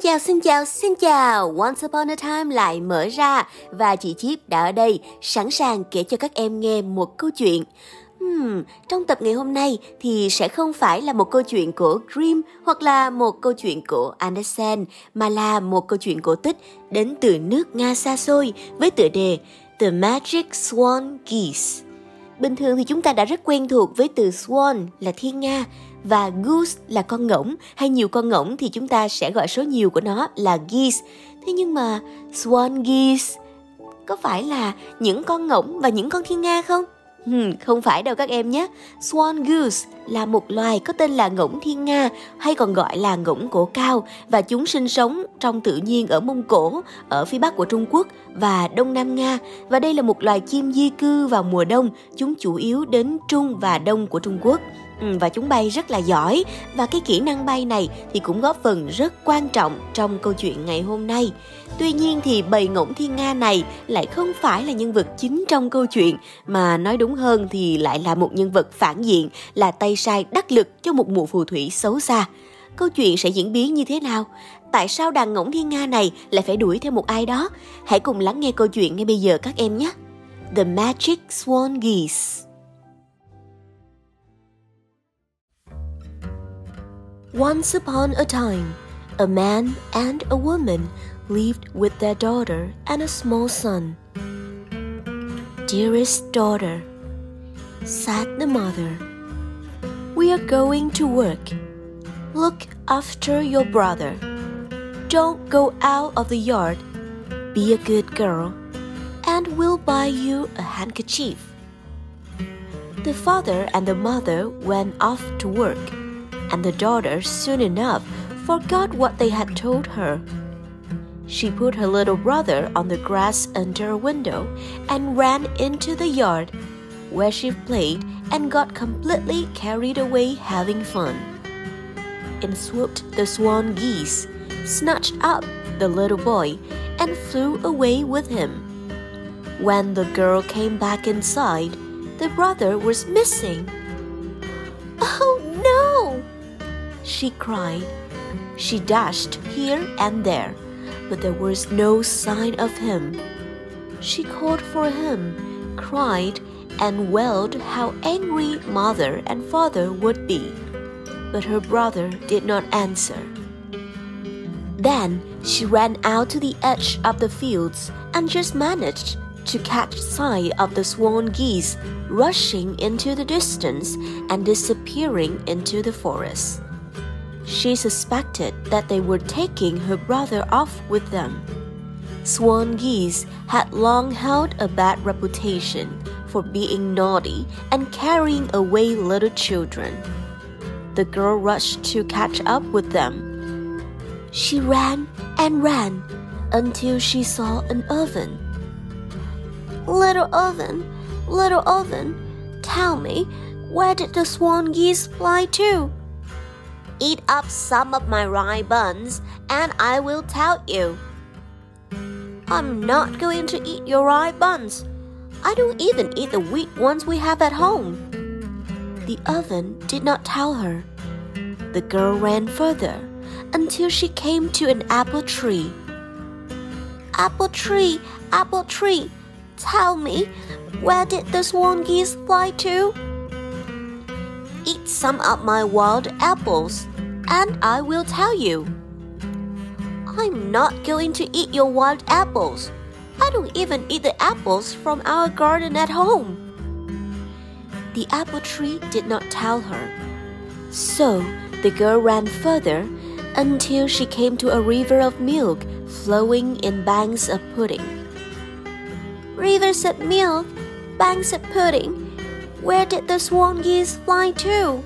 Xin chào, xin chào, xin chào! Once Upon a Time lại mở ra và chị Chip đã ở đây sẵn sàng kể cho các em nghe một câu chuyện. Hmm, trong tập ngày hôm nay thì sẽ không phải là một câu chuyện của Grimm hoặc là một câu chuyện của Andersen mà là một câu chuyện cổ tích đến từ nước Nga xa xôi với tựa đề The Magic Swan Geese. Bình thường thì chúng ta đã rất quen thuộc với từ swan là thiên nga và goose là con ngỗng hay nhiều con ngỗng thì chúng ta sẽ gọi số nhiều của nó là geese. Thế nhưng mà swan geese có phải là những con ngỗng và những con thiên nga không? Hmm, không phải đâu các em nhé. Swan goose là một loài có tên là ngỗng thiên nga hay còn gọi là ngỗng cổ cao và chúng sinh sống trong tự nhiên ở Mông Cổ, ở phía bắc của Trung Quốc và Đông Nam Nga và đây là một loài chim di cư vào mùa đông, chúng chủ yếu đến Trung và Đông của Trung Quốc. Ừ, và chúng bay rất là giỏi và cái kỹ năng bay này thì cũng góp phần rất quan trọng trong câu chuyện ngày hôm nay. Tuy nhiên thì bầy ngỗng thiên nga này lại không phải là nhân vật chính trong câu chuyện, mà nói đúng hơn thì lại là một nhân vật phản diện, là tay sai đắc lực cho một mụ phù thủy xấu xa. Câu chuyện sẽ diễn biến như thế nào? Tại sao đàn ngỗng thiên nga này lại phải đuổi theo một ai đó? Hãy cùng lắng nghe câu chuyện ngay bây giờ các em nhé. The Magic Swan Geese Once upon a time, a man and a woman lived with their daughter and a small son. Dearest daughter, said the mother, we are going to work. Look after your brother. Don't go out of the yard. Be a good girl, and we'll buy you a handkerchief. The father and the mother went off to work and the daughter soon enough forgot what they had told her. She put her little brother on the grass under a window and ran into the yard, where she played and got completely carried away having fun. In swooped the swan geese, snatched up the little boy, and flew away with him. When the girl came back inside, the brother was missing. She cried. She dashed here and there, but there was no sign of him. She called for him, cried, and wailed how angry mother and father would be. But her brother did not answer. Then she ran out to the edge of the fields and just managed to catch sight of the swan geese rushing into the distance and disappearing into the forest. She suspected that they were taking her brother off with them. Swan geese had long held a bad reputation for being naughty and carrying away little children. The girl rushed to catch up with them. She ran and ran until she saw an oven. Little oven, little oven, tell me, where did the swan geese fly to? Eat up some of my rye buns, and I will tell you. I'm not going to eat your rye buns. I don't even eat the wheat ones we have at home. The oven did not tell her. The girl ran further until she came to an apple tree. Apple tree, apple tree, tell me, where did the swan geese fly to? Eat some of my wild apples, and I will tell you. I'm not going to eat your wild apples. I don't even eat the apples from our garden at home. The apple tree did not tell her. So the girl ran further until she came to a river of milk flowing in banks of pudding. Rivers of milk, banks of pudding. Where did the swan geese fly to?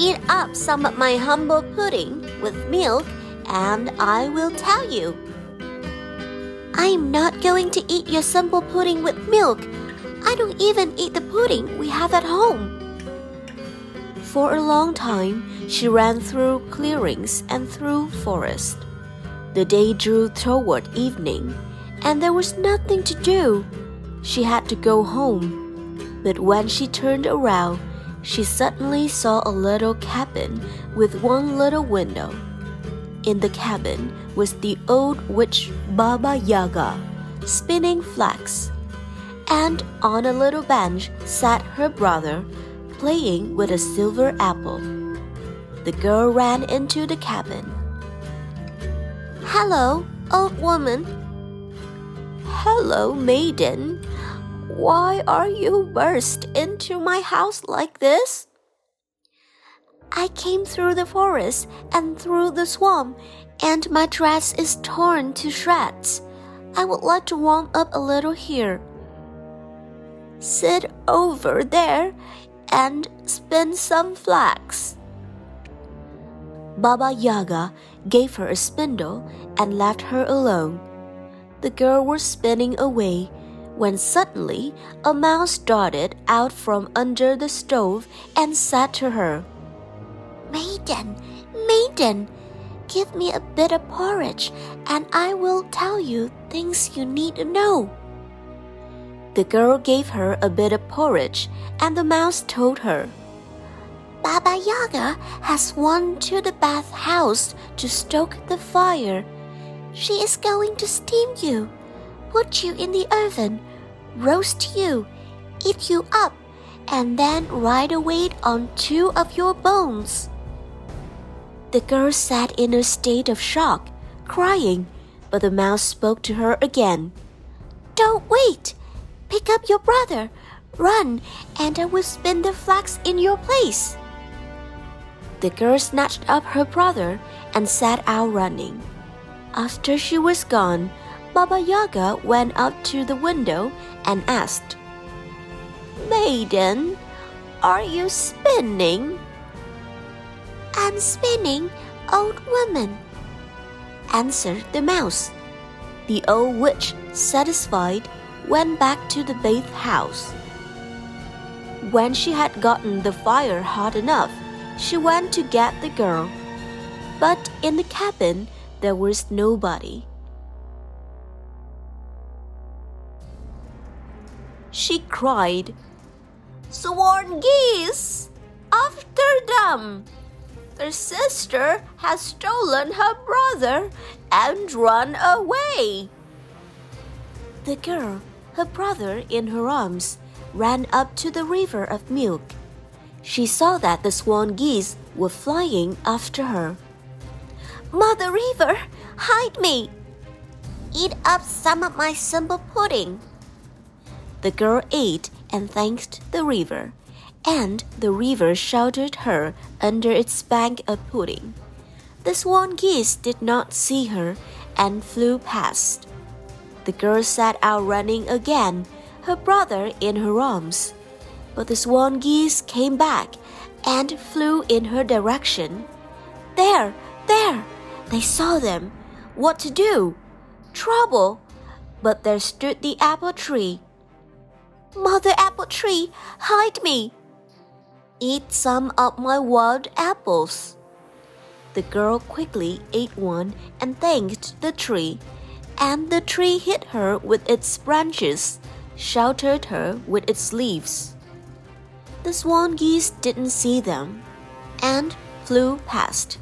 Eat up some of my humble pudding with milk, and I will tell you. I am not going to eat your simple pudding with milk. I don't even eat the pudding we have at home. For a long time, she ran through clearings and through forest. The day drew toward evening, and there was nothing to do. She had to go home. But when she turned around, she suddenly saw a little cabin with one little window. In the cabin was the old witch Baba Yaga, spinning flax. And on a little bench sat her brother, playing with a silver apple. The girl ran into the cabin. Hello, old woman. Hello, maiden. Why are you burst into my house like this? I came through the forest and through the swamp, and my dress is torn to shreds. I would like to warm up a little here. Sit over there and spin some flax. Baba Yaga gave her a spindle and left her alone. The girl was spinning away when suddenly a mouse darted out from under the stove and said to her, Maiden, maiden, give me a bit of porridge and I will tell you things you need to know. The girl gave her a bit of porridge, and the mouse told her, Baba Yaga has gone to the bath house to stoke the fire. She is going to steam you, put you in the oven, roast you, eat you up, and then ride a weight on two of your bones. The girl sat in a state of shock, crying, but the mouse spoke to her again. Don't wait! Pick up your brother! Run, and I will spin the flax in your place. The girl snatched up her brother and set out running. After she was gone, Baba Yaga went up to the window and asked, Maiden, are you spinning? I'm spinning, old woman, answered the mouse. The old witch, satisfied, went back to the bath house. When she had gotten the fire hot enough, she went to get the girl. But in the cabin there was nobody. She cried, Swan geese! After them! Their sister has stolen her brother and run away. The girl, her brother in her arms, ran up to the river of milk. She saw that the swan geese were flying after her. Mother River, hide me! Eat up some of my simple pudding. The girl ate and thanked the river, and the river sheltered her under its bank of pudding. The swan geese did not see her and flew past. The girl set out running again, her brother in her arms. But the swan geese came back and flew in her direction. There, there! They saw them. What to do? Trouble! But there stood the apple tree. Mother apple tree, hide me! Eat some of my wild apples. The girl quickly ate one and thanked the tree, and the tree hid her with its branches, sheltered her with its leaves. The swan geese didn't see them and flew past.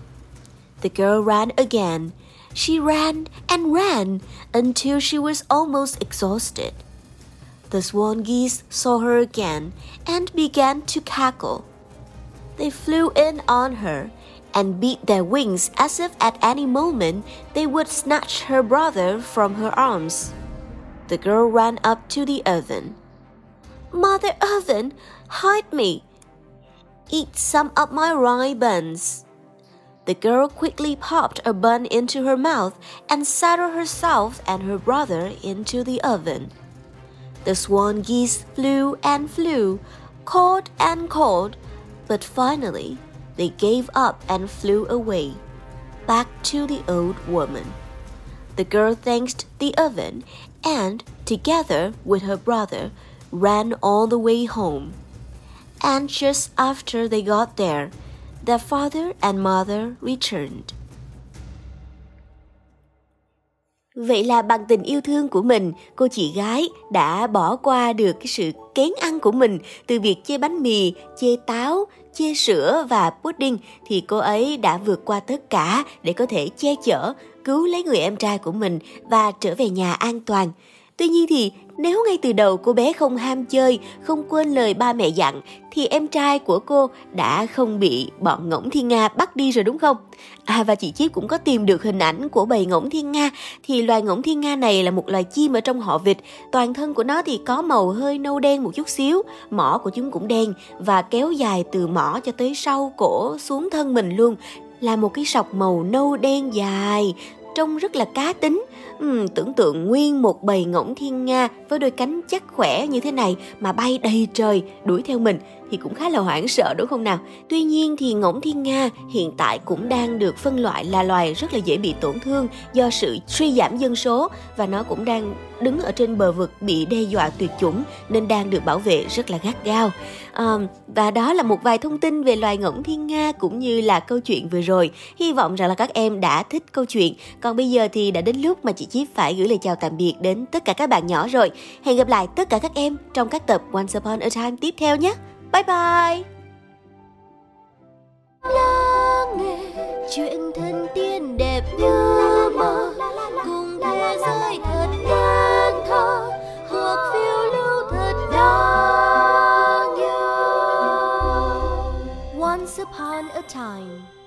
The girl ran again. She ran and ran until she was almost exhausted. The swan geese saw her again and began to cackle. They flew in on her and beat their wings as if at any moment they would snatch her brother from her arms. The girl ran up to the oven. Mother Oven, hide me! Eat some of my rye buns. The girl quickly popped a bun into her mouth and settled herself and her brother into the oven. The swan geese flew and flew, called and called, but finally they gave up and flew away, back to the old woman. The girl thanked the oven and, together with her brother, ran all the way home. And just after they got there, their father and mother returned. Vậy là bằng tình yêu thương của mình, cô chị gái đã bỏ qua được cái sự kén ăn của mình từ việc chê bánh mì, chê táo, chê sữa và pudding thì cô ấy đã vượt qua tất cả để có thể che chở, cứu lấy người em trai của mình và trở về nhà an toàn. Tuy nhiên thì nếu ngay từ đầu cô bé không ham chơi, không quên lời ba mẹ dặn thì em trai của cô đã không bị bọn ngỗng thiên nga bắt đi rồi đúng không? À và chị Chip cũng có tìm được hình ảnh của bầy ngỗng thiên nga thì loài ngỗng thiên nga này là một loài chim ở trong họ vịt. Toàn thân của nó thì có màu hơi nâu đen một chút xíu, mỏ của chúng cũng đen và kéo dài từ mỏ cho tới sau cổ xuống thân mình luôn là một cái sọc màu nâu đen dài trông rất là cá tính. Uhm, tưởng tượng nguyên một bầy ngỗng thiên nga với đôi cánh chắc khỏe như thế này mà bay đầy trời đuổi theo mình thì cũng khá là hoảng sợ đúng không nào? Tuy nhiên thì ngỗng thiên nga hiện tại cũng đang được phân loại là loài rất là dễ bị tổn thương do sự suy giảm dân số và nó cũng đang đứng ở trên bờ vực bị đe dọa tuyệt chủng nên đang được bảo vệ rất là gắt gao. À, và đó là một vài thông tin về loài ngỗng thiên nga cũng như là câu chuyện vừa rồi. Hy vọng rằng là các em đã thích câu chuyện. Còn bây giờ thì đã đến lúc mà chị Chip phải gửi lời chào tạm biệt đến tất cả các bạn nhỏ rồi. Hẹn gặp lại tất cả các em trong các tập Once Upon a Time tiếp theo nhé! Bye bye. Lắng nghe chuyện thân tiên đẹp như mơ. Cùng thế giới thật đáng thơ. Hoặc phiêu lưu thật đáng nhớ. Once upon a time.